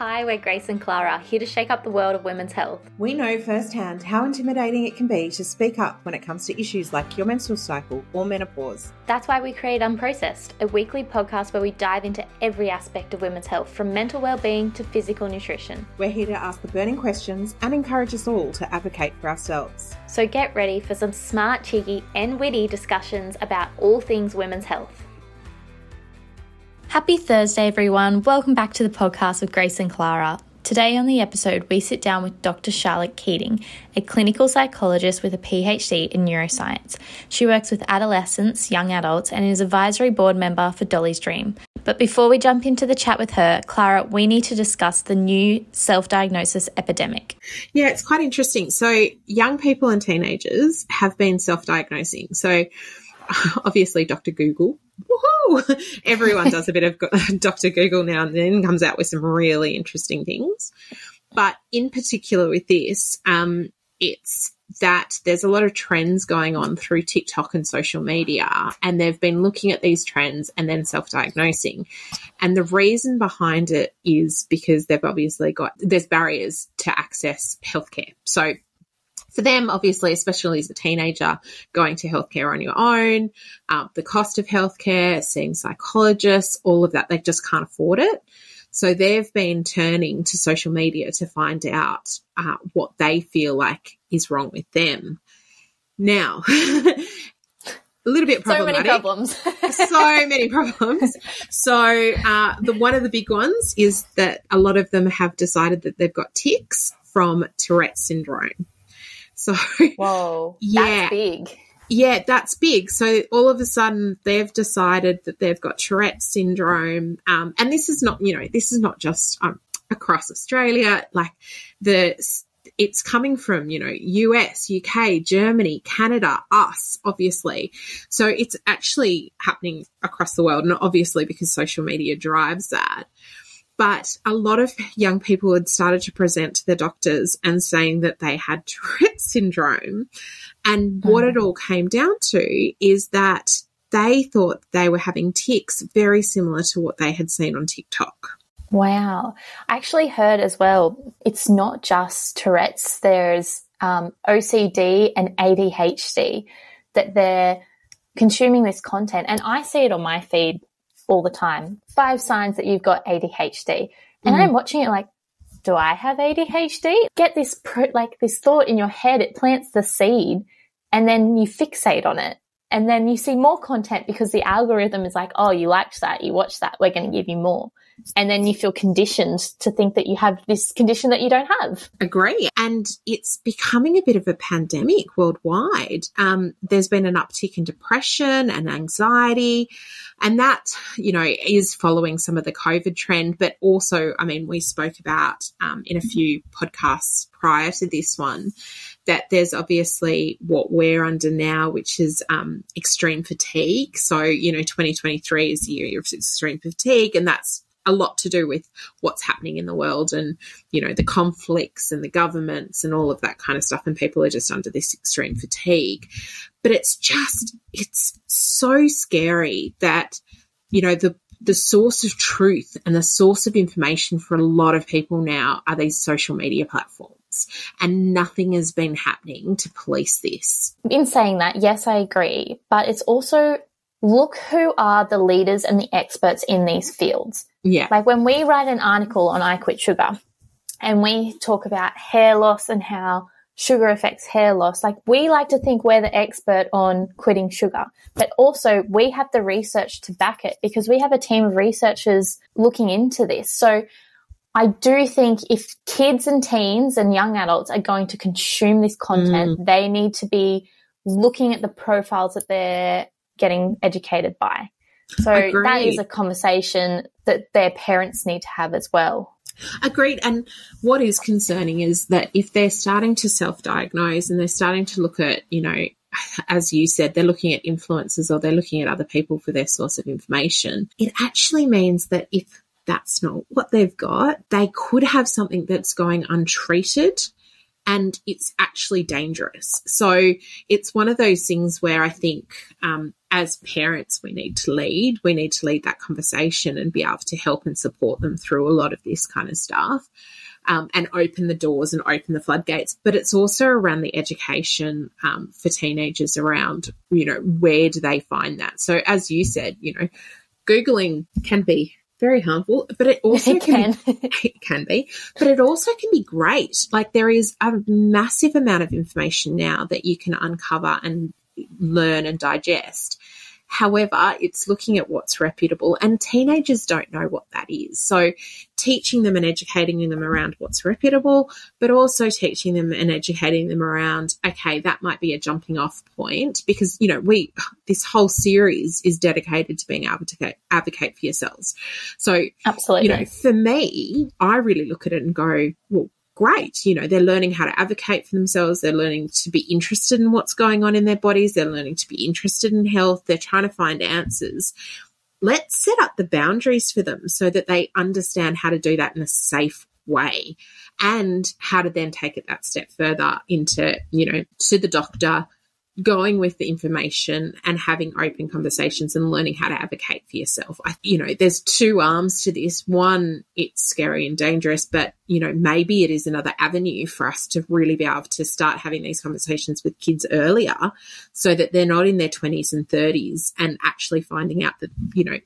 Hi, we're Grace and Clara, here to shake up the world of women's health. We know firsthand how intimidating it can be to speak up when it comes to issues like your menstrual cycle or menopause. That's why we create Unprocessed, a weekly podcast where we dive into every aspect of women's health, from mental well-being to physical nutrition. We're here to ask the burning questions and encourage us all to advocate for ourselves. So get ready for some smart, cheeky, and witty discussions about all things women's health. Happy Thursday, everyone. Welcome back to the podcast with Grace and Clara. Today on the episode, we sit down with Dr. Charlotte Keating, a clinical psychologist with a PhD in neuroscience. She works with adolescents, young adults, and is advisory board member for Dolly's Dream. But before we jump into the chat with her, Clara, we need to discuss the new self diagnosis epidemic. Yeah, it's quite interesting. So, young people and teenagers have been self diagnosing. So, obviously, Dr. Google woohoo! Everyone does a bit of Dr. Google now and then, comes out with some really interesting things. But in particular with this, um, it's that there's a lot of trends going on through TikTok and social media, and they've been looking at these trends and then self diagnosing. And the reason behind it is because they've obviously got there's barriers to access healthcare. So for them, obviously, especially as a teenager, going to healthcare on your own, um, the cost of healthcare, seeing psychologists, all of that, they just can't afford it. So they've been turning to social media to find out uh, what they feel like is wrong with them. Now, a little bit problematic. So many problems. so many problems. So uh, the one of the big ones is that a lot of them have decided that they've got tics from Tourette syndrome. So, whoa, yeah, that's big. Yeah, that's big. So all of a sudden they've decided that they've got Tourette syndrome. Um, and this is not, you know, this is not just um, across Australia. Like the, it's coming from, you know, US, UK, Germany, Canada, us, obviously. So it's actually happening across the world. And obviously because social media drives that. But a lot of young people had started to present to their doctors and saying that they had Tourette syndrome. And what mm. it all came down to is that they thought they were having tics very similar to what they had seen on TikTok. Wow. I actually heard as well, it's not just Tourette's, there's um, OCD and ADHD that they're consuming this content. And I see it on my feed all the time. Five signs that you've got ADHD. And mm. I'm watching it like, do I have ADHD? Get this pro- like this thought in your head. It plants the seed and then you fixate on it. And then you see more content because the algorithm is like, oh, you liked that. You watched that. We're going to give you more and then you feel conditioned to think that you have this condition that you don't have. Agree. And it's becoming a bit of a pandemic worldwide. Um, there's been an uptick in depression and anxiety. And that, you know, is following some of the COVID trend, but also, I mean, we spoke about um, in a few podcasts prior to this one that there's obviously what we're under now, which is um, extreme fatigue. So, you know, 2023 is the year of extreme fatigue, and that's a lot to do with what's happening in the world and you know the conflicts and the governments and all of that kind of stuff and people are just under this extreme fatigue but it's just it's so scary that you know the the source of truth and the source of information for a lot of people now are these social media platforms and nothing has been happening to police this. In saying that, yes, I agree, but it's also look who are the leaders and the experts in these fields. Yeah. Like when we write an article on I Quit Sugar and we talk about hair loss and how sugar affects hair loss, like we like to think we're the expert on quitting sugar, but also we have the research to back it because we have a team of researchers looking into this. So I do think if kids and teens and young adults are going to consume this content, mm. they need to be looking at the profiles that they're getting educated by. So Agreed. that is a conversation that their parents need to have as well. Agreed. And what is concerning is that if they're starting to self diagnose and they're starting to look at, you know, as you said, they're looking at influences or they're looking at other people for their source of information, it actually means that if that's not what they've got, they could have something that's going untreated and it's actually dangerous. So it's one of those things where I think um, as parents, we need to lead. We need to lead that conversation and be able to help and support them through a lot of this kind of stuff. Um, and open the doors and open the floodgates. But it's also around the education um, for teenagers around, you know, where do they find that? So, as you said, you know, Googling can be very harmful, but it also it can, can. It can be, but it also can be great. Like there is a massive amount of information now that you can uncover and learn and digest. However, it's looking at what's reputable, and teenagers don't know what that is. So, teaching them and educating them around what's reputable, but also teaching them and educating them around, okay, that might be a jumping off point because, you know, we, this whole series is dedicated to being able to advocate for yourselves. So, absolutely, you know, for me, I really look at it and go, well, great. You know, they're learning how to advocate for themselves. They're learning to be interested in what's going on in their bodies. They're learning to be interested in health. They're trying to find answers. Let's set up the boundaries for them so that they understand how to do that in a safe way and how to then take it that step further into, you know, to the doctor, going with the information and having open conversations and learning how to advocate for yourself. I, you know, there's two arms to this. One, it's scary and dangerous, but, you know, maybe it is another avenue for us to really be able to start having these conversations with kids earlier so that they're not in their 20s and 30s and actually finding out that, you know,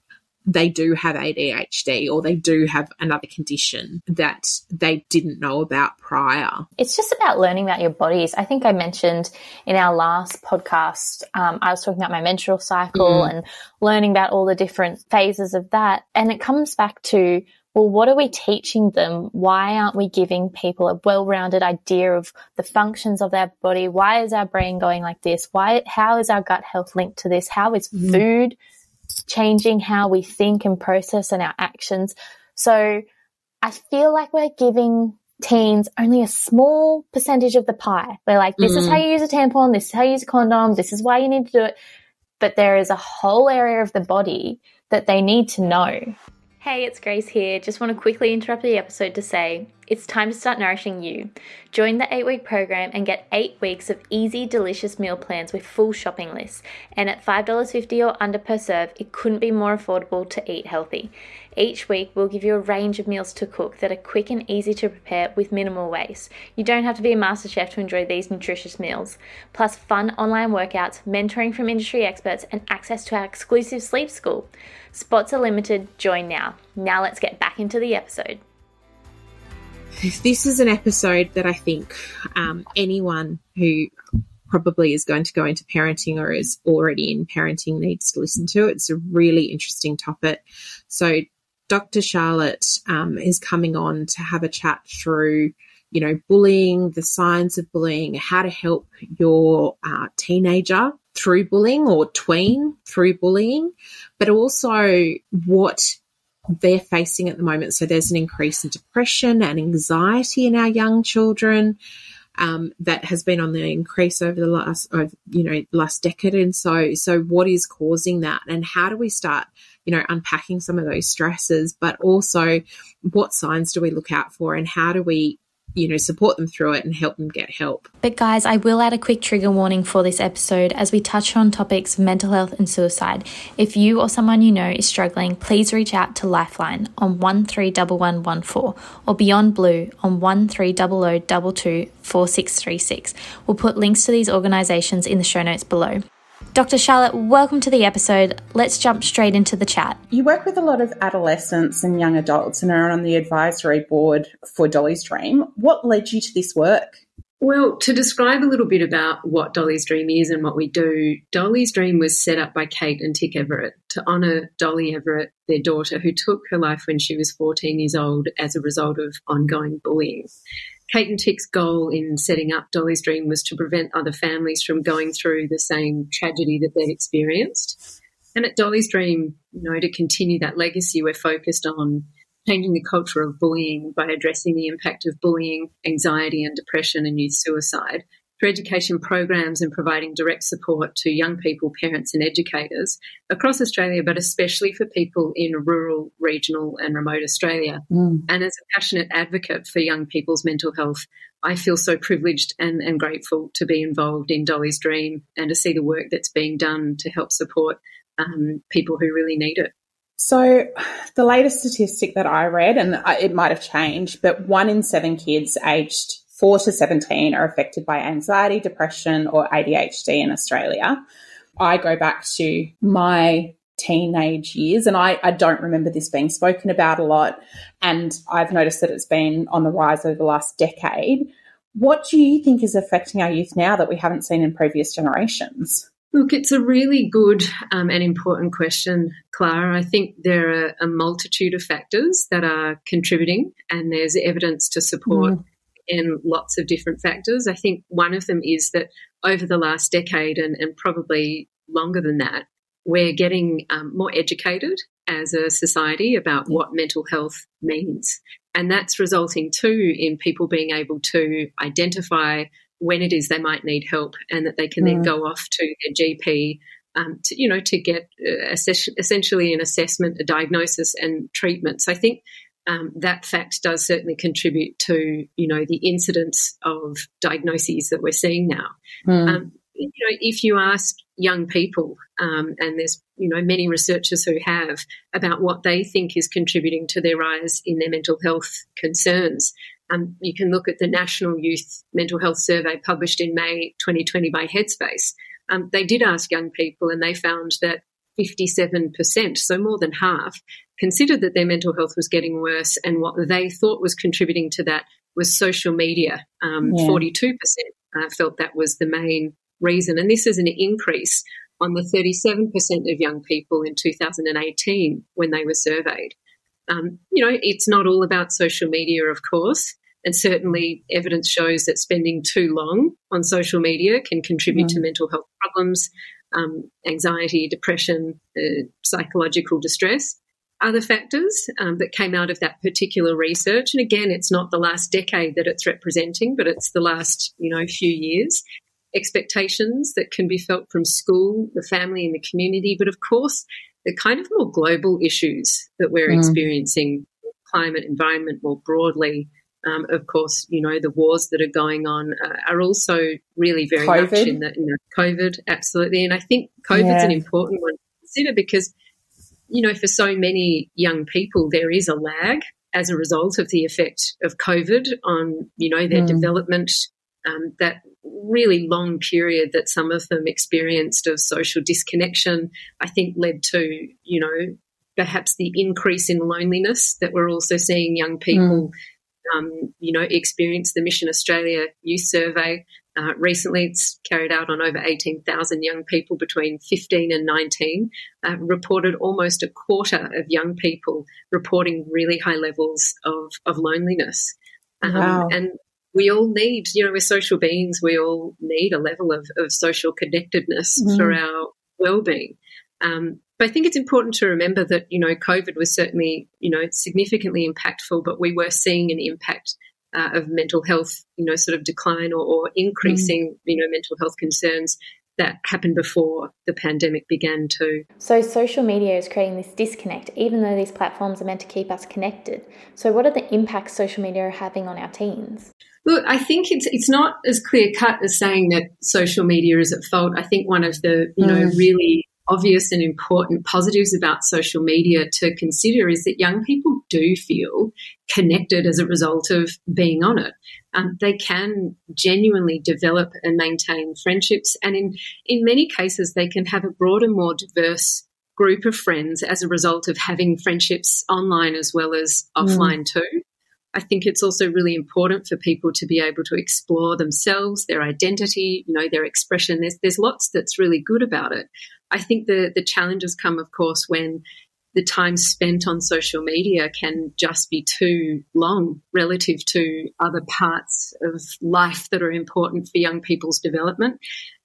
they do have ADHD or they do have another condition that they didn't know about prior. It's just about learning about your bodies. I think I mentioned in our last podcast, um, I was talking about my menstrual cycle mm. and learning about all the different phases of that. And it comes back to, well, what are we teaching them? Why aren't we giving people a well-rounded idea of the functions of their body? Why is our brain going like this? Why, how is our gut health linked to this? How is mm. food changing how we think and process and our actions. So I feel like we're giving teens only a small percentage of the pie. We're like, this mm. is how you use a tampon, this is how you use a condom, this is why you need to do it. But there is a whole area of the body that they need to know. Hey, it's Grace here. Just want to quickly interrupt the episode to say it's time to start nourishing you. Join the 8 week program and get 8 weeks of easy, delicious meal plans with full shopping lists. And at $5.50 or under per serve, it couldn't be more affordable to eat healthy. Each week, we'll give you a range of meals to cook that are quick and easy to prepare with minimal waste. You don't have to be a master chef to enjoy these nutritious meals. Plus, fun online workouts, mentoring from industry experts, and access to our exclusive sleep school. Spots are limited. Join now. Now let's get back into the episode. This is an episode that I think um, anyone who probably is going to go into parenting or is already in parenting needs to listen to. It's a really interesting topic. So, Dr. Charlotte um, is coming on to have a chat through, you know, bullying, the signs of bullying, how to help your uh, teenager through bullying or tween through bullying, but also what they're facing at the moment. So there's an increase in depression and anxiety in our young children. Um, that has been on the increase over the last, you know, last decade. And so, so what is causing that, and how do we start, you know, unpacking some of those stresses, but also what signs do we look out for, and how do we you know, support them through it and help them get help. But, guys, I will add a quick trigger warning for this episode as we touch on topics of mental health and suicide. If you or someone you know is struggling, please reach out to Lifeline on 131114 or Beyond Blue on 130022 4636. We'll put links to these organisations in the show notes below. Dr. Charlotte, welcome to the episode. Let's jump straight into the chat. You work with a lot of adolescents and young adults and are on the advisory board for Dolly's Dream. What led you to this work? Well, to describe a little bit about what Dolly's Dream is and what we do, Dolly's Dream was set up by Kate and Tick Everett to honour Dolly Everett, their daughter, who took her life when she was 14 years old as a result of ongoing bullying. Kate and Tick's goal in setting up Dolly's Dream was to prevent other families from going through the same tragedy that they'd experienced. And at Dolly's Dream, you know, to continue that legacy, we're focused on changing the culture of bullying by addressing the impact of bullying, anxiety, and depression and youth suicide, education programs and providing direct support to young people, parents, and educators across Australia, but especially for people in rural, regional, and remote Australia. Mm. And as a passionate advocate for young people's mental health, I feel so privileged and, and grateful to be involved in Dolly's Dream and to see the work that's being done to help support um, people who really need it. So, the latest statistic that I read, and it might have changed, but one in seven kids aged 4 to 17 are affected by anxiety, depression, or ADHD in Australia. I go back to my teenage years, and I, I don't remember this being spoken about a lot. And I've noticed that it's been on the rise over the last decade. What do you think is affecting our youth now that we haven't seen in previous generations? Look, it's a really good um, and important question, Clara. I think there are a multitude of factors that are contributing, and there's evidence to support mm. In lots of different factors. I think one of them is that over the last decade, and, and probably longer than that, we're getting um, more educated as a society about what mental health means. And that's resulting too in people being able to identify when it is they might need help and that they can mm. then go off to their GP. Um, to, you know, to get uh, essentially an assessment, a diagnosis, and treatment. So I think um, that fact does certainly contribute to you know the incidence of diagnoses that we're seeing now. Mm. Um, you know, if you ask young people, um, and there's you know many researchers who have about what they think is contributing to their rise in their mental health concerns, um, you can look at the National Youth Mental Health Survey published in May 2020 by Headspace. Um, they did ask young people, and they found that 57%, so more than half, considered that their mental health was getting worse, and what they thought was contributing to that was social media. Um, yeah. 42% uh, felt that was the main reason. And this is an increase on the 37% of young people in 2018 when they were surveyed. Um, you know, it's not all about social media, of course. And certainly, evidence shows that spending too long on social media can contribute mm. to mental health problems, um, anxiety, depression, uh, psychological distress. Other factors um, that came out of that particular research, and again, it's not the last decade that it's representing, but it's the last you know few years. Expectations that can be felt from school, the family, and the community, but of course, the kind of more global issues that we're mm. experiencing, climate, environment more broadly. Um, of course, you know, the wars that are going on uh, are also really very COVID. much in the, in the, COVID, absolutely. And I think COVID's yeah. an important one to consider because, you know, for so many young people, there is a lag as a result of the effect of COVID on, you know, their mm. development, um, that really long period that some of them experienced of social disconnection, I think led to, you know, perhaps the increase in loneliness that we're also seeing young people, mm. Um, you know, experience. The Mission Australia Youth Survey uh, recently, it's carried out on over 18,000 young people between 15 and 19, uh, reported almost a quarter of young people reporting really high levels of, of loneliness. Um, wow. And we all need, you know, we're social beings. We all need a level of, of social connectedness mm. for our well-being. Um, but I think it's important to remember that, you know, COVID was certainly, you know, significantly impactful, but we were seeing an impact uh, of mental health, you know, sort of decline or, or increasing, mm. you know, mental health concerns that happened before the pandemic began too. So, social media is creating this disconnect, even though these platforms are meant to keep us connected. So, what are the impacts social media are having on our teens? Look, I think it's it's not as clear cut as saying that social media is at fault. I think one of the you know mm. really obvious and important positives about social media to consider is that young people do feel connected as a result of being on it. Um, they can genuinely develop and maintain friendships, and in in many cases, they can have a broader, more diverse group of friends as a result of having friendships online as well as mm. offline mm. too. I think it's also really important for people to be able to explore themselves, their identity, you know, their expression. There's there's lots that's really good about it. I think the the challenges come, of course, when the time spent on social media can just be too long relative to other parts of life that are important for young people's development.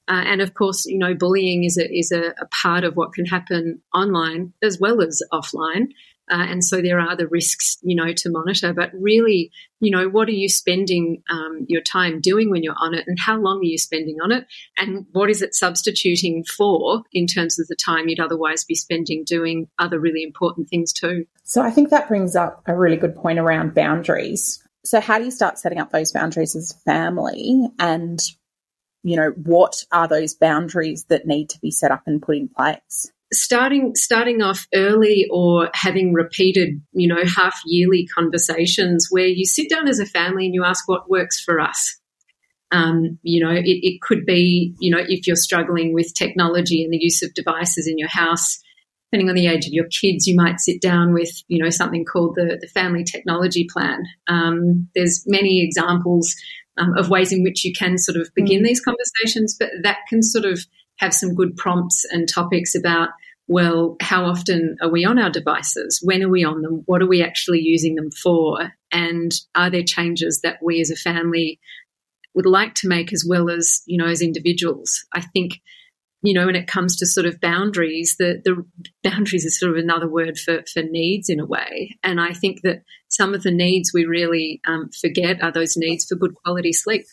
Uh, and of course, you know, bullying is a, is a, a, part of what can happen online as well as offline. Uh, and so there are the risks, you know, to monitor. But really, you know, what are you spending um, your time doing when you're on it, and how long are you spending on it, and what is it substituting for in terms of the time you'd otherwise be spending doing other really important things too? So I think that brings up a really good point around boundaries. So, how do you start setting up those boundaries as a family? And, you know, what are those boundaries that need to be set up and put in place? Starting starting off early or having repeated you know half yearly conversations where you sit down as a family and you ask what works for us um, you know it, it, could be you know if you're struggling with technology and the use of devices in your house depending on the age of your kids you might sit down with you know something called the, the family technology plan um, there's many examples um, of ways in which you can sort of begin mm. these conversations but that can sort of have some good prompts and topics about well, how often are we on our devices? When are we on them? What are we actually using them for? And are there changes that we as a family would like to make as well as, you know, as individuals? I think, you know, when it comes to sort of boundaries, the, the boundaries is sort of another word for, for needs in a way. And I think that some of the needs we really um, forget are those needs for good quality sleep.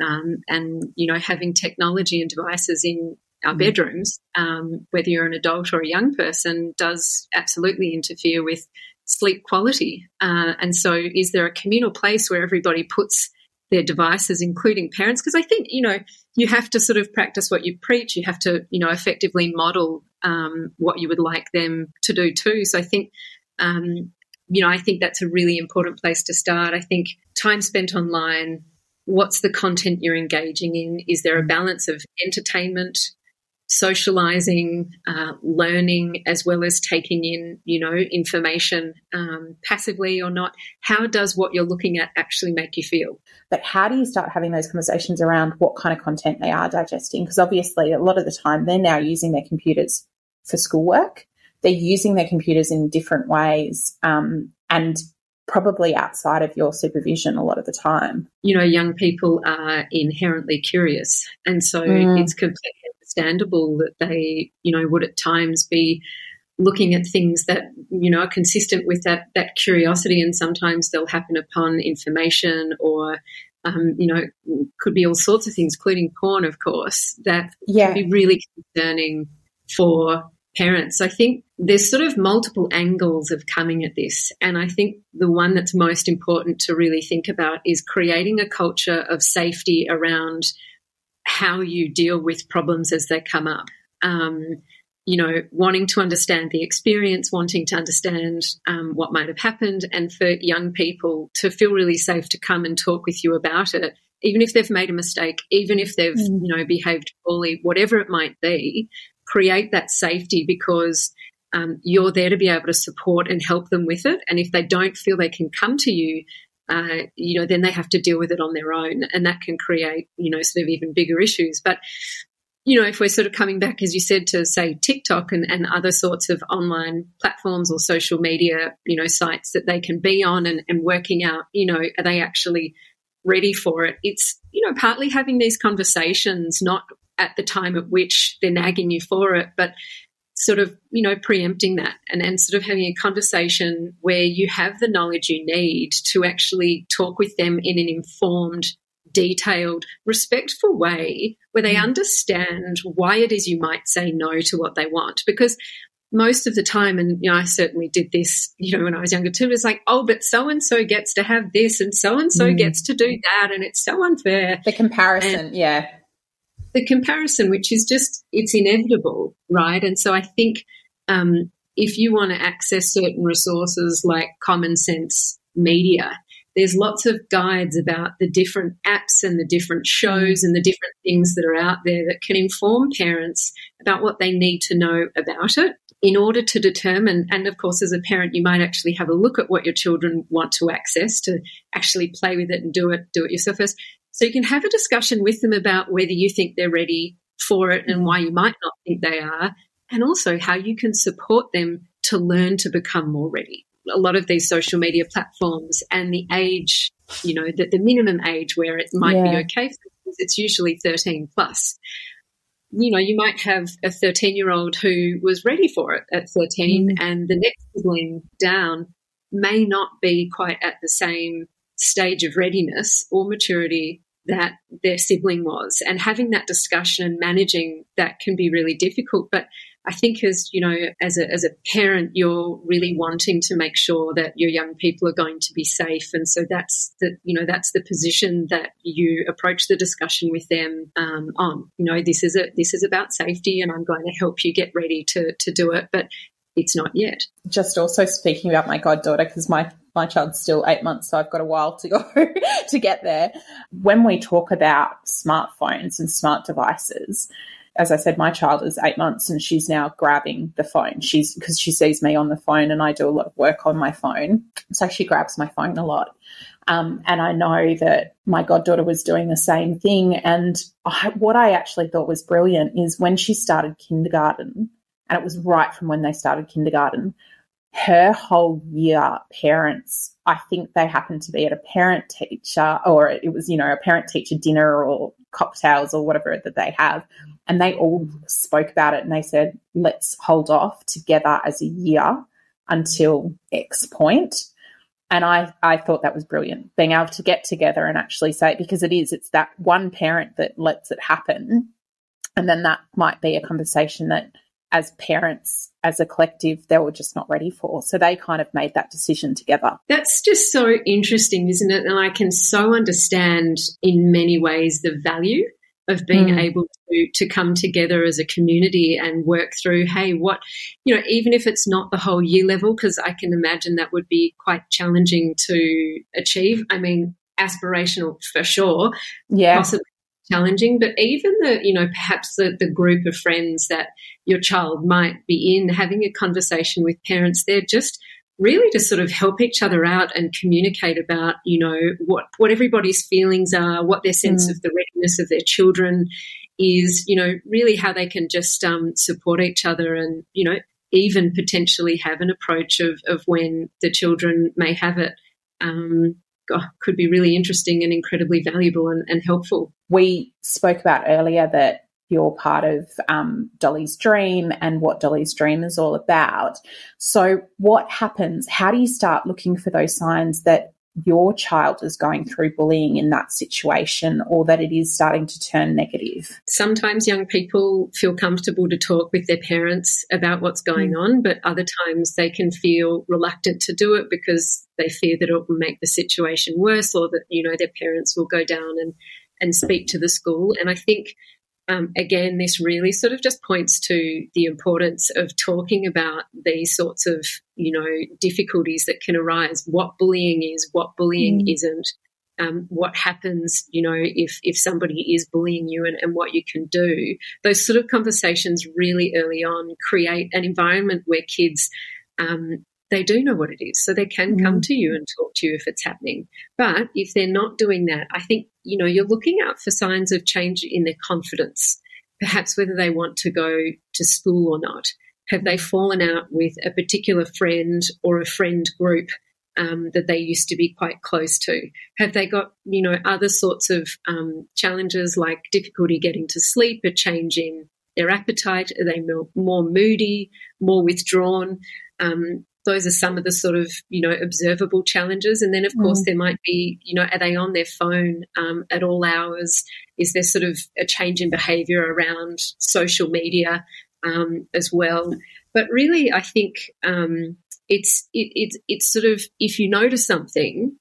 Um, and you know having technology and devices in our mm. bedrooms, um, whether you're an adult or a young person, does absolutely interfere with sleep quality. Uh, and so, is there a communal place where everybody puts their devices, including parents? Because I think you know you have to sort of practice what you preach. You have to you know effectively model um, what you would like them to do too. So I think. Um, you know, I think that's a really important place to start. I think time spent online, what's the content you're engaging in? Is there a balance of entertainment, socializing, uh, learning, as well as taking in, you know, information um, passively or not? How does what you're looking at actually make you feel? But how do you start having those conversations around what kind of content they are digesting? Because obviously, a lot of the time, they're now using their computers for schoolwork. They're using their computers in different ways. Um, and probably outside of your supervision a lot of the time. You know, young people are inherently curious. And so mm. it's completely understandable that they, you know, would at times be looking at things that, you know, are consistent with that, that curiosity. And sometimes they'll happen upon information or, um, you know, could be all sorts of things, including porn, of course, that yeah. can be really concerning for parents. I think there's sort of multiple angles of coming at this. And I think the one that's most important to really think about is creating a culture of safety around how you deal with problems as they come up. Um, you know, wanting to understand the experience, wanting to understand um, what might have happened, and for young people to feel really safe to come and talk with you about it, even if they've made a mistake, even if they've, mm. you know, behaved poorly, whatever it might be, create that safety because um, you're there to be able to support and help them with it. And if they don't feel they can come to you, uh, you know, then they have to deal with it on their own, and that can create, you know, sort of even bigger issues. But you know, if we're sort of coming back, as you said, to say TikTok and, and other sorts of online platforms or social media, you know, sites that they can be on and, and working out, you know, are they actually ready for it? It's, you know, partly having these conversations, not at the time at which they're nagging you for it, but sort of, you know, preempting that and, and sort of having a conversation where you have the knowledge you need to actually talk with them in an informed, detailed, respectful way where they mm. understand why it is you might say no to what they want. Because most of the time, and you know, I certainly did this, you know, when I was younger too, it was like, oh, but so and so gets to have this and so and so gets to do that, and it's so unfair. The comparison, and, yeah the comparison, which is just, it's inevitable, right? And so I think um, if you want to access certain resources like common sense media, there's lots of guides about the different apps and the different shows and the different things that are out there that can inform parents about what they need to know about it in order to determine and of course as a parent you might actually have a look at what your children want to access to actually play with it and do it do it yourself first so you can have a discussion with them about whether you think they're ready for it and why you might not think they are, and also how you can support them to learn to become more ready. A lot of these social media platforms and the age, you know, the, the minimum age where it might yeah. be okay, it's usually 13 plus. You know, you might have a 13 year old who was ready for it at 13, mm. and the next sibling down may not be quite at the same stage of readiness or maturity that their sibling was. And having that discussion and managing that can be really difficult. But I think as you know, as a as a parent, you're really wanting to make sure that your young people are going to be safe, and so that's the you know that's the position that you approach the discussion with them um, on. You know, this is a this is about safety, and I'm going to help you get ready to to do it, but it's not yet. Just also speaking about my goddaughter, because my my child's still eight months, so I've got a while to go to get there. When we talk about smartphones and smart devices, as I said, my child is eight months and she's now grabbing the phone. She's because she sees me on the phone and I do a lot of work on my phone. So she grabs my phone a lot. Um, and I know that my goddaughter was doing the same thing. And I, what I actually thought was brilliant is when she started kindergarten, and it was right from when they started kindergarten, her whole year parents i think they happened to be at a parent teacher or it was you know a parent teacher dinner or cocktails or whatever that they have. And they all spoke about it and they said let's hold off together as a year until x point. And I, I thought that was brilliant being able to get together and actually say because it is it's that one parent that lets it happen. And then that might be a conversation that as parents, as a collective, they were just not ready for. So they kind of made that decision together. That's just so interesting, isn't it? And I can so understand in many ways the value of being mm. able to, to come together as a community and work through, hey, what, you know, even if it's not the whole year level, because I can imagine that would be quite challenging to achieve. I mean, aspirational for sure. Yeah. Possibly challenging, but even the, you know, perhaps the, the group of friends that your child might be in, having a conversation with parents, they're just really to sort of help each other out and communicate about, you know, what, what everybody's feelings are, what their sense mm. of the readiness of their children is, you know, really how they can just um, support each other and, you know, even potentially have an approach of, of when the children may have it. Um, could be really interesting and incredibly valuable and, and helpful. We spoke about earlier that you're part of um, Dolly's Dream and what Dolly's Dream is all about. So, what happens? How do you start looking for those signs that your child is going through bullying in that situation or that it is starting to turn negative? Sometimes young people feel comfortable to talk with their parents about what's going mm. on, but other times they can feel reluctant to do it because they fear that it will make the situation worse or that, you know, their parents will go down and, and speak to the school. And I think um, again, this really sort of just points to the importance of talking about these sorts of, you know, difficulties that can arise. What bullying is, what bullying mm. isn't, um, what happens, you know, if if somebody is bullying you, and, and what you can do. Those sort of conversations really early on create an environment where kids um, they do know what it is. So they can mm. come to you and talk to you if it's happening. But if they're not doing that, I think, you know, you're looking out for signs of change in their confidence, perhaps whether they want to go to school or not. Have they fallen out with a particular friend or a friend group um, that they used to be quite close to? Have they got, you know, other sorts of um, challenges like difficulty getting to sleep, a change in their appetite? Are they more, more moody, more withdrawn? Um, those are some of the sort of you know observable challenges. And then of course mm. there might be you know are they on their phone um, at all hours? Is there sort of a change in behavior around social media um, as well? But really i think um, it's it, it's it's sort of if you notice something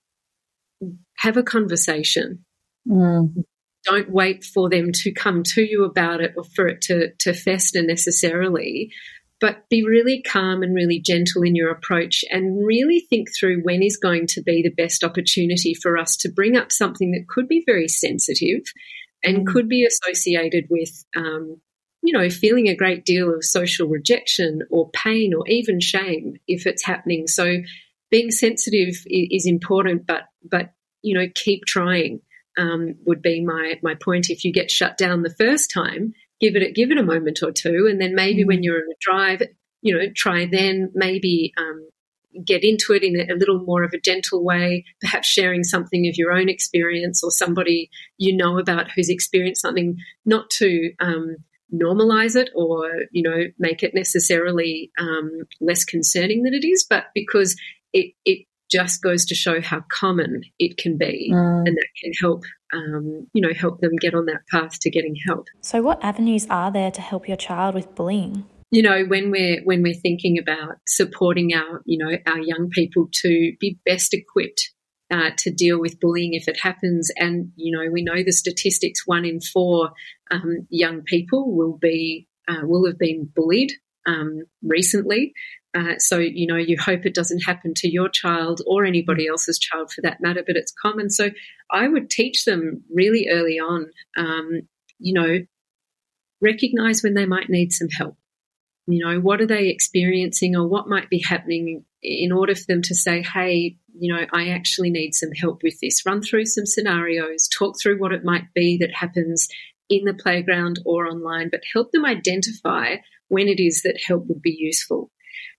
have a conversation. Mm. don't wait for them to come to you about it or for it to to fester necessarily but be really calm and really gentle in your approach and really think through when is going to be the best opportunity for us to bring up something that could be very sensitive and mm. could be associated with, um, you know, feeling a great deal of social rejection or pain or even shame if it's happening. So being sensitive is important, but, but, you know, keep trying. Um, would be my my point. If you get shut down the first time, give it give it a moment or two, and then maybe mm. when you're in a drive, you know, try then maybe um, get into it in a, a, little more of a gentle way, perhaps sharing something of your own experience or somebody you know about who's experienced something, not to um, normalize it or you know make it necessarily um, less concerning than it is, but because it it just goes to show how common it can be, mm. and that can help um, you know, help them get on that path to getting help. So, what avenues are there to help your child with bullying? you know when we're when we're thinking about supporting our you know our young people to be best equipped uh, to deal with bullying if it happens and you know we know the statistics one in four um, young people will be uh, will have been bullied um, recently uh, so you know you hope it doesn't happen to your child or anybody else's child for that matter but it's common so i would teach them really early on um, you know recognize when they might need some help you know, what are they experiencing or what might be happening in order for them to say, hey, you know, I actually need some help with this. Run through some scenarios, talk through what it might be that happens in the playground or online, but help them identify when it is that help would be useful.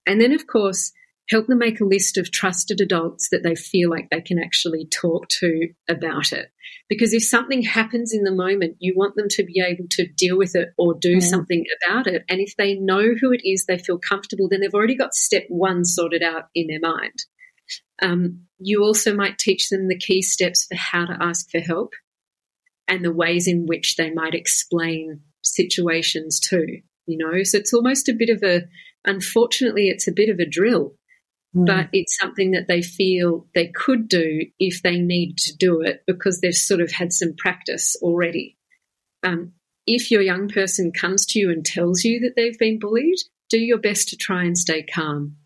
And then, of course, help them make a list of trusted adults that they feel like they can actually talk to about it. Because if something happens in the moment, you want them to be able to deal with it or do mm. something about it. And if they know who it is, they feel comfortable, then they've already got step one sorted out in their mind. Um, you also might teach them the key steps for how to ask for help and the ways in which they might explain situations too. You know, so it's almost a bit of a, unfortunately, it's a bit of a drill Mm. But it's something that they feel they could do if they need to do it because they've sort of had some practice already. Um, if your young person comes to you and tells you that they've been bullied, do your best to try and stay calm.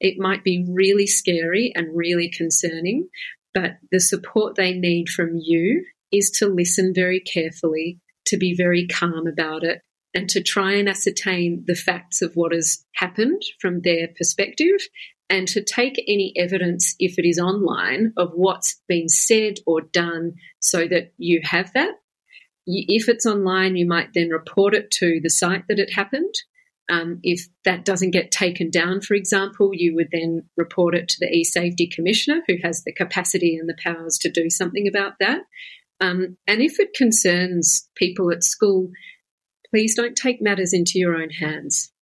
It might be really scary and really concerning, but the support they need from you is to listen very carefully, to be very calm about it, and to try and ascertain the facts of what has happened from their perspective and to take any evidence, if it is online, of what's been said or done so that you have that. If it's online, you might then report it to the site that it happened. Um, if that doesn't get taken down, for example, you would then report it to the e-safety commissioner, who has the capacity and the powers to do something about that. Um, and if it concerns people at school, please don't take matters into your own hands.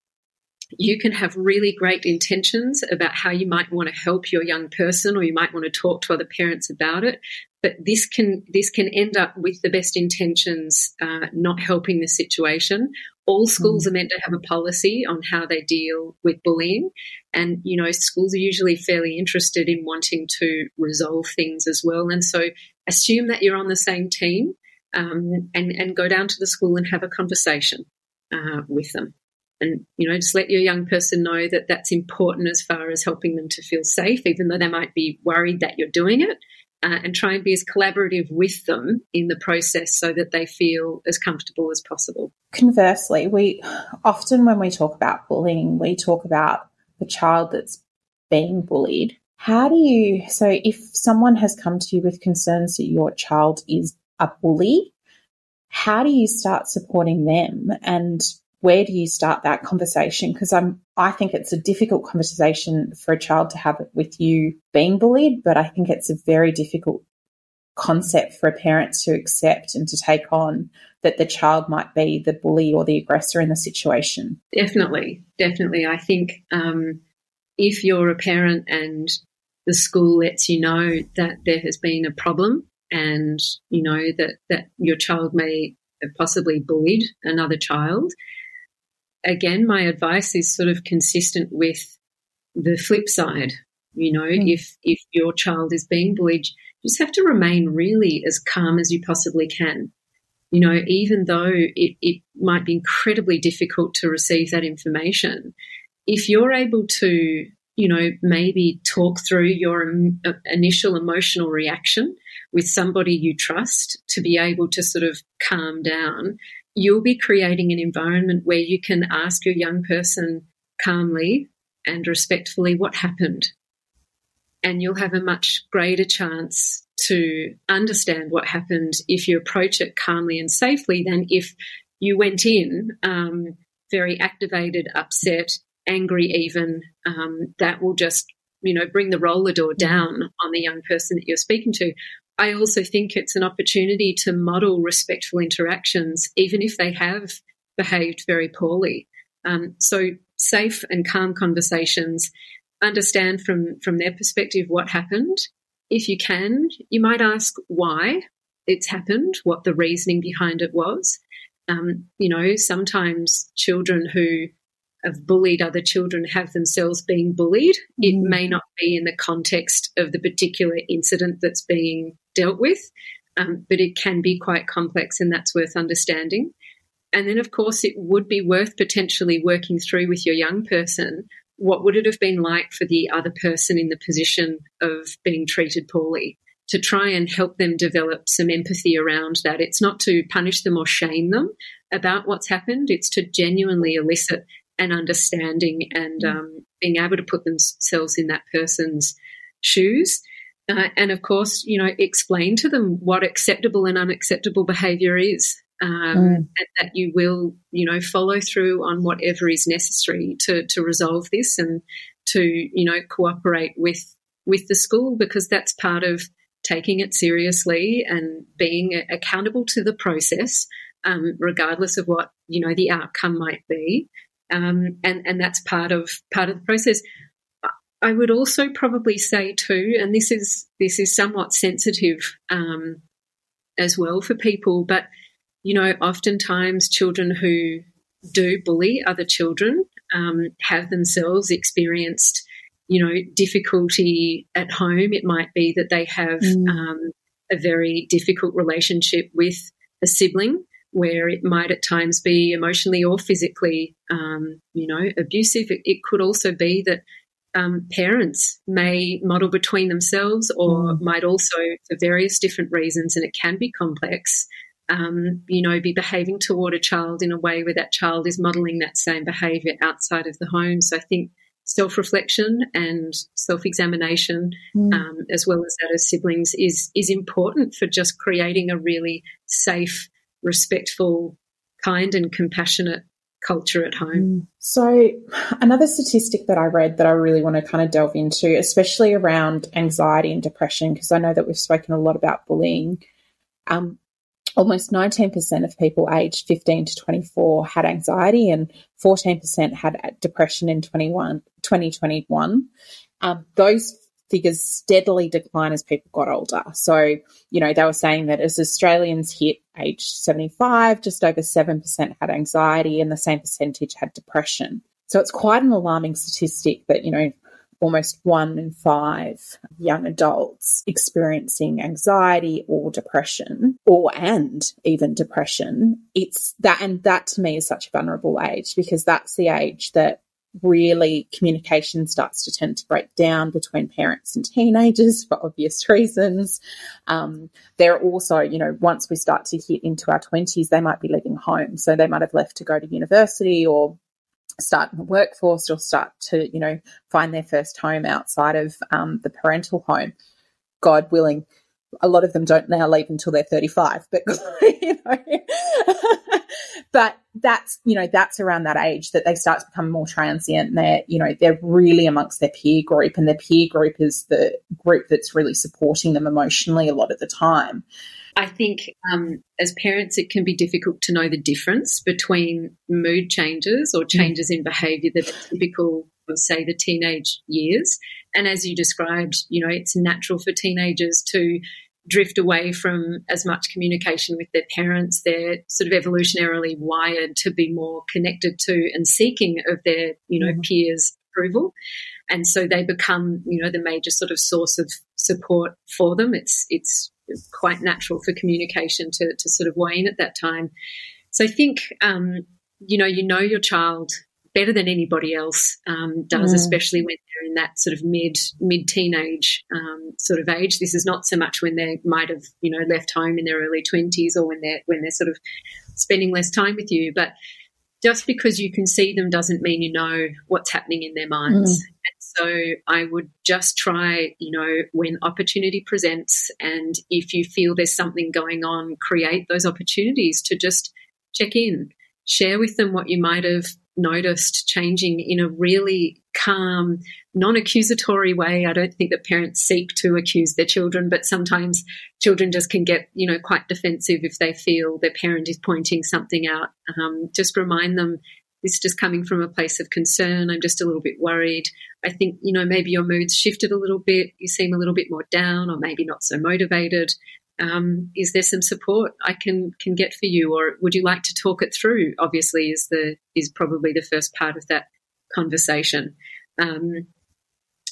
You can have really great intentions about how you might want to help your young person or you might want to talk to other parents about it but this can this can end up with the best intentions uh, not helping the situation. All schools mm. are meant to have a policy on how they deal with bullying and you know schools are usually fairly interested in wanting to resolve things as well and so assume that you're on the same team um, and and go down to the school and have a conversation uh, with them. And you know just let your young person know that that's important as far as helping them to feel safe even though they might be worried that you're doing it uh, and try and be as collaborative with them in the process so that they feel as comfortable as possible. Conversely we often when we talk about bullying we talk about the child that's being bullied. How do you so if someone has come to you with concerns that your child is a bully how do you start supporting them and where do you start that conversation? Because I'm, I think it's a difficult conversation for a child to have with you being bullied, but I think it's a very difficult concept for a parent to accept and to take on that the child might be the bully or the aggressor in the situation. Definitely, definitely. I think um, if you're a parent and the school lets you know that there has been a problem and you know that that your child may have possibly bullied another child again, my advice is sort of consistent with the flip side. You know, mm. if if your child is being bullied, you just have to remain really as calm as you possibly can. You know, even though it, it might be incredibly difficult to receive that information, if you're able to, you know, maybe talk through your uh, initial emotional reaction with somebody you trust to be able to sort of calm down, you'll be creating an environment where you can ask your young person calmly and respectfully what happened. And you'll have a much greater chance to understand what happened if you approach it calmly and safely than if you went in um, very activated, upset, angry, even. Um, that will just you know bring the roller door down on the young person that you're speaking to I also think it's an opportunity to model respectful interactions, even if they have behaved very poorly. Um, so, safe and calm conversations, understand from, from their perspective what happened. If you can, you might ask why it's happened, what the reasoning behind it was. Um, you know, sometimes children who have bullied other children have themselves been bullied. It mm. may not be in the context of the particular incident that's being dealt with, um, but it can be quite complex, and that's worth understanding. And then, of course, it would be worth potentially working through with your young person what would it have been like for the other person in the position of being treated poorly to try and help them develop some empathy around that. It's not to punish them or shame them about what's happened, it's to genuinely elicit an understanding and mm. um, being able to put themselves in that person's shoes. Uh, and of course, you know, explain to them what acceptable and unacceptable behavior is um, mm. and that you will, you know, follow through on whatever is necessary to to resolve this and to, you know, cooperate with with the school because that's part of taking it seriously and being accountable to the process, um, regardless of what you know the outcome might be, um, and and that's part of part of the process. I would also probably say too, and this is this is somewhat sensitive um, as well for people, but you know, oftentimes children who do bully other children um, have themselves experienced, you know, difficulty at home. It might be that they have mm. um, a very difficult relationship with a sibling where it might at times be emotionally or physically, um, you know, abusive. It, it, could also be that um, parents may model between themselves or mm. might also, for various different reasons, and it can be complex, um, you know, be behaving toward a child in a way where that child is modeling that same behavior outside of the home. So I think self reflection and self examination, mm. um, as well as that of siblings, is is important for just creating a really safe, respectful, kind, and compassionate culture at home. Mm. So, another statistic that I read that I really want to kind of delve into, especially around anxiety and depression, because I know that we've spoken a lot about bullying. Um, almost 19% of people aged 15 to 24 had anxiety and 14% had depression in 21, 2021. Um, those figures steadily decline as people got older. So, you know, they were saying that as Australians hit age 75, just over 7% had anxiety and the same percentage had depression. So it's quite an alarming statistic that, you know, almost one in five young adults experiencing anxiety or depression or and even depression it's that and that to me is such a vulnerable age because that's the age that really communication starts to tend to break down between parents and teenagers for obvious reasons. Um, they're also, you know, once we start to hit into our 20s, they might be leaving home. So they might have left to go to university or start in the workforce or start to, you know, find their first home outside of um, the parental home. God willing, a lot of them don't now leave until they're 35, but, you know, but that's, you know, that's around that age that they start to become more transient and they're, you know, they're really amongst their peer group and their peer group is the group that's really supporting them emotionally a lot of the time. I think um, as parents, it can be difficult to know the difference between mood changes or mm. changes in behaviour that are typical of, say, the teenage years. And as you described, you know, it's natural for teenagers to drift away from as much communication with their parents. They're sort of evolutionarily wired to be more connected to and seeking of their, you know, mm-hmm. peers' approval. And so they become, you know, the major sort of source of support for them. It's it's quite natural for communication to, to sort of wane at that time. So I think, um, you know, you know your child better than anybody else um, does, mm. especially when they're in that sort of mid mid teenage um, sort of age. This is not so much when they might have you know left home in their early twenties or when they're when they're sort of spending less time with you, but just because you can see them doesn't mean you know what's happening in their minds. Mm. So I would just try, you know, when opportunity presents and if you feel there's something going on, create those opportunities to just check in, share with them what you might have noticed changing in a really calm, non accusatory way. I don't think that parents seek to accuse their children, but sometimes children just can get, you know, quite defensive if they feel their parent is pointing something out. Um, just remind them this just coming from a place of concern. I'm just a little bit worried. I think, you know, maybe your mood's shifted a little bit. You seem a little bit more down or maybe not so motivated. Um, is there some support I can can get for you, or would you like to talk it through? Obviously, is the is probably the first part of that conversation. Um,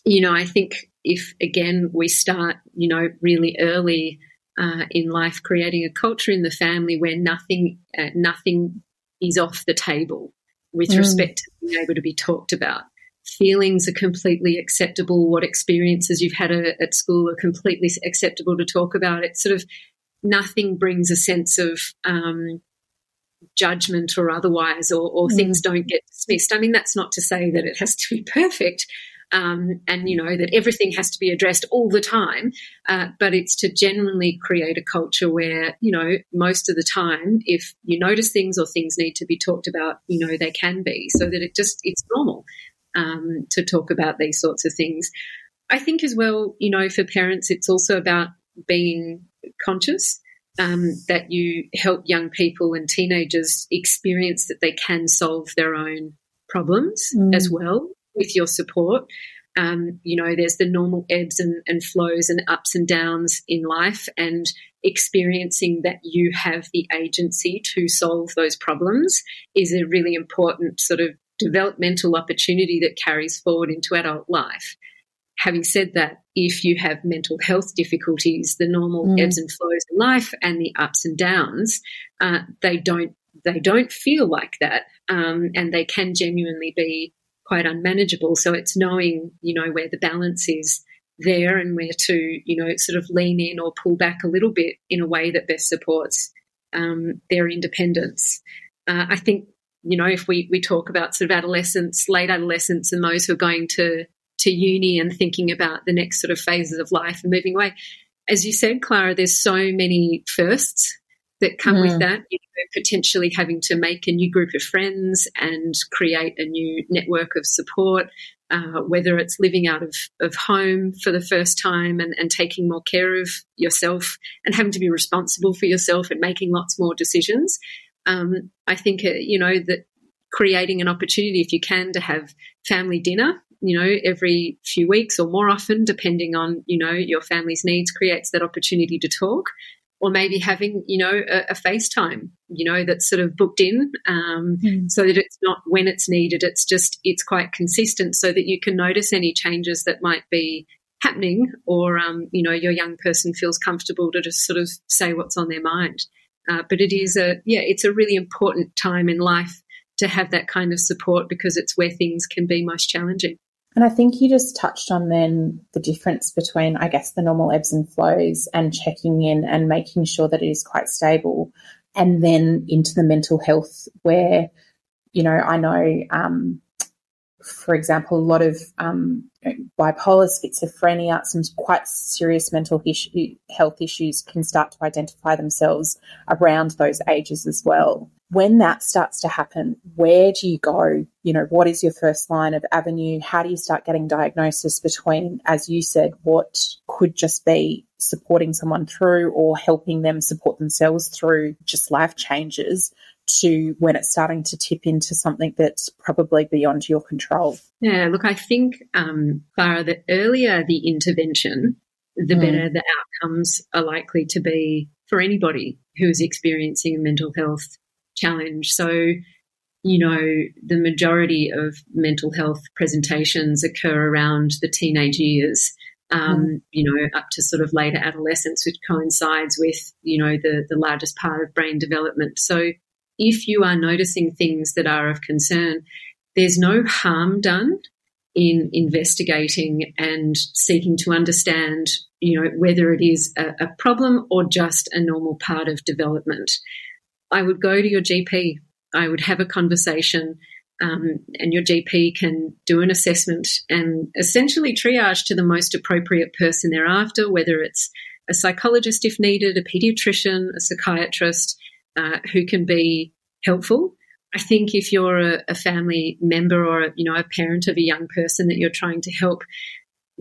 you know, I think if again we start, you know, really early uh, in life, creating a culture in the family where nothing, uh, nothing is off the table with mm. respect to being able to be talked about. Feelings are completely acceptable. What experiences you've had a, at school are completely acceptable to talk about. It's sort of nothing brings a sense of um, judgment or otherwise, or, or mm. things don't get dismissed. I mean, that's not to say that it has to be perfect, um, and you know that everything has to be addressed all the time. Uh, but it's to genuinely create a culture where you know most of the time, if you notice things or things need to be talked about, you know they can be, so that it just it's normal um, to talk about these sorts of things. I think as well, you know, for parents, it's also about being conscious. Um, that you help young people and teenagers experience that they can solve their own problems mm. as well with your support. Um, you know, there's the normal ebbs and, and flows and ups and downs in life, and experiencing that you have the agency to solve those problems is a really important sort of developmental opportunity that carries forward into adult life. Having said that, if you have mental health difficulties, the normal mm. ebbs and flows in life and the ups and downs, uh, they don't they don't feel like that, um, and they can genuinely be quite unmanageable. So it's knowing, you know, where the balance is there and where to, you know, sort of lean in or pull back a little bit in a way that best supports um, their independence. Uh, I think, you know, if we, we talk about sort of adolescence, late adolescence, and those who are going to to uni and thinking about the next sort of phases of life and moving away, as you said, Clara, there's so many firsts that come mm. with that. You know, potentially having to make a new group of friends and create a new network of support, uh, whether it's living out of, of home for the first time and, and taking more care of yourself and having to be responsible for yourself and making lots more decisions. Um, I think, uh, you know, that creating an opportunity, if you can, to have family dinner you know every few weeks or more often depending on you know your family's needs creates that opportunity to talk or maybe having you know a, a FaceTime, you know that's sort of booked in, um, mm. so that it's not when it's needed. It's just it's quite consistent, so that you can notice any changes that might be happening, or um, you know your young person feels comfortable to just sort of say what's on their mind. Uh, but it is a yeah, it's a really important time in life to have that kind of support because it's where things can be most challenging. And I think you just touched on then the difference between, I guess, the normal ebbs and flows and checking in and making sure that it is quite stable. And then into the mental health, where, you know, I know, um, for example, a lot of um, bipolar, schizophrenia, some quite serious mental issue, health issues can start to identify themselves around those ages as well when that starts to happen, where do you go? You know, what is your first line of avenue? How do you start getting diagnosis between, as you said, what could just be supporting someone through or helping them support themselves through just life changes to when it's starting to tip into something that's probably beyond your control? Yeah, look, I think, um, Clara, the earlier the intervention, the mm. better the outcomes are likely to be for anybody who is experiencing a mental health challenge. So, you know, the majority of mental health presentations occur around the teenage years. Um, mm. You know, up to sort of later adolescence, which coincides with you know the the largest part of brain development. So, if you are noticing things that are of concern, there's no harm done in investigating and seeking to understand, you know, whether it is a, a problem or just a normal part of development. I would go to your GP. I would have a conversation, um, and your GP can do an assessment and essentially triage to the most appropriate person thereafter, whether it's a psychologist if needed, a pediatrician, a psychiatrist uh, who can be helpful. I think if you're a, a family member or a, you know a parent of a young person that you're trying to help,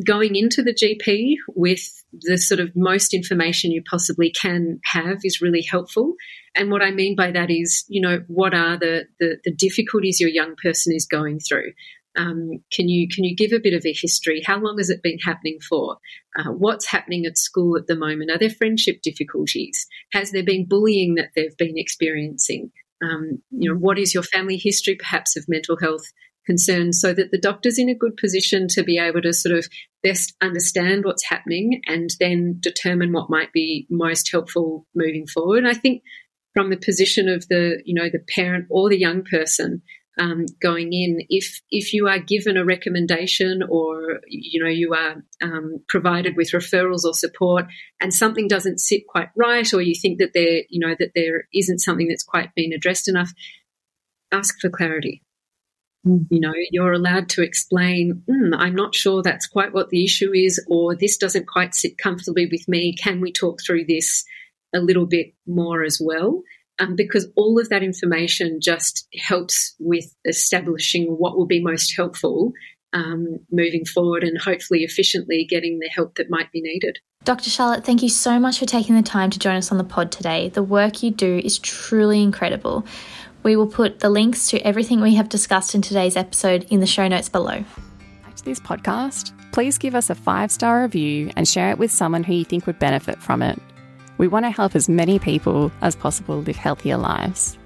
going into the GP with the sort of most information you possibly can have is really helpful. And what I mean by that is, you know, what are the, the, the difficulties your young person is going through? Um, can you can you give a bit of a history? How long has it been happening for? Uh, what's happening at school at the moment? Are there friendship difficulties? Has there been bullying that they've been experiencing? Um, you know, what is your family history, perhaps of mental health concerns so that the doctor's in a good position to be able to sort of best understand what's happening and then determine what might be most helpful moving forward. I think from the position of the, you know, the parent or the young person, um, going in, if if you are given a recommendation or you know you are um, provided with referrals or support, and something doesn't sit quite right, or you think that there you know that there isn't something that's quite been addressed enough, ask for clarity. Mm. You know, you're allowed to explain, mm, I'm not sure that's quite what the issue is, or this doesn't quite sit comfortably with me. Can we talk through this a little bit more as well? Um, because all of that information just helps with establishing what will be most helpful um, moving forward and hopefully efficiently getting the help that might be needed. Dr. Charlotte, thank you so much for taking the time to join us on the pod today. The work you do is truly incredible. We will put the links to everything we have discussed in today's episode in the show notes below. Back to this podcast, please give us a five star review and share it with someone who you think would benefit from it. We want to help as many people as possible live healthier lives.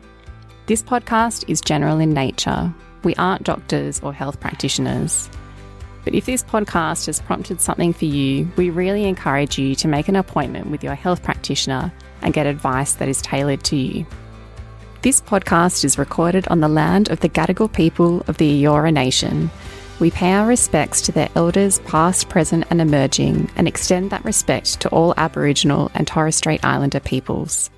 This podcast is general in nature. We aren't doctors or health practitioners. But if this podcast has prompted something for you, we really encourage you to make an appointment with your health practitioner and get advice that is tailored to you. This podcast is recorded on the land of the Gadigal people of the Eora Nation. We pay our respects to their elders, past, present, and emerging, and extend that respect to all Aboriginal and Torres Strait Islander peoples.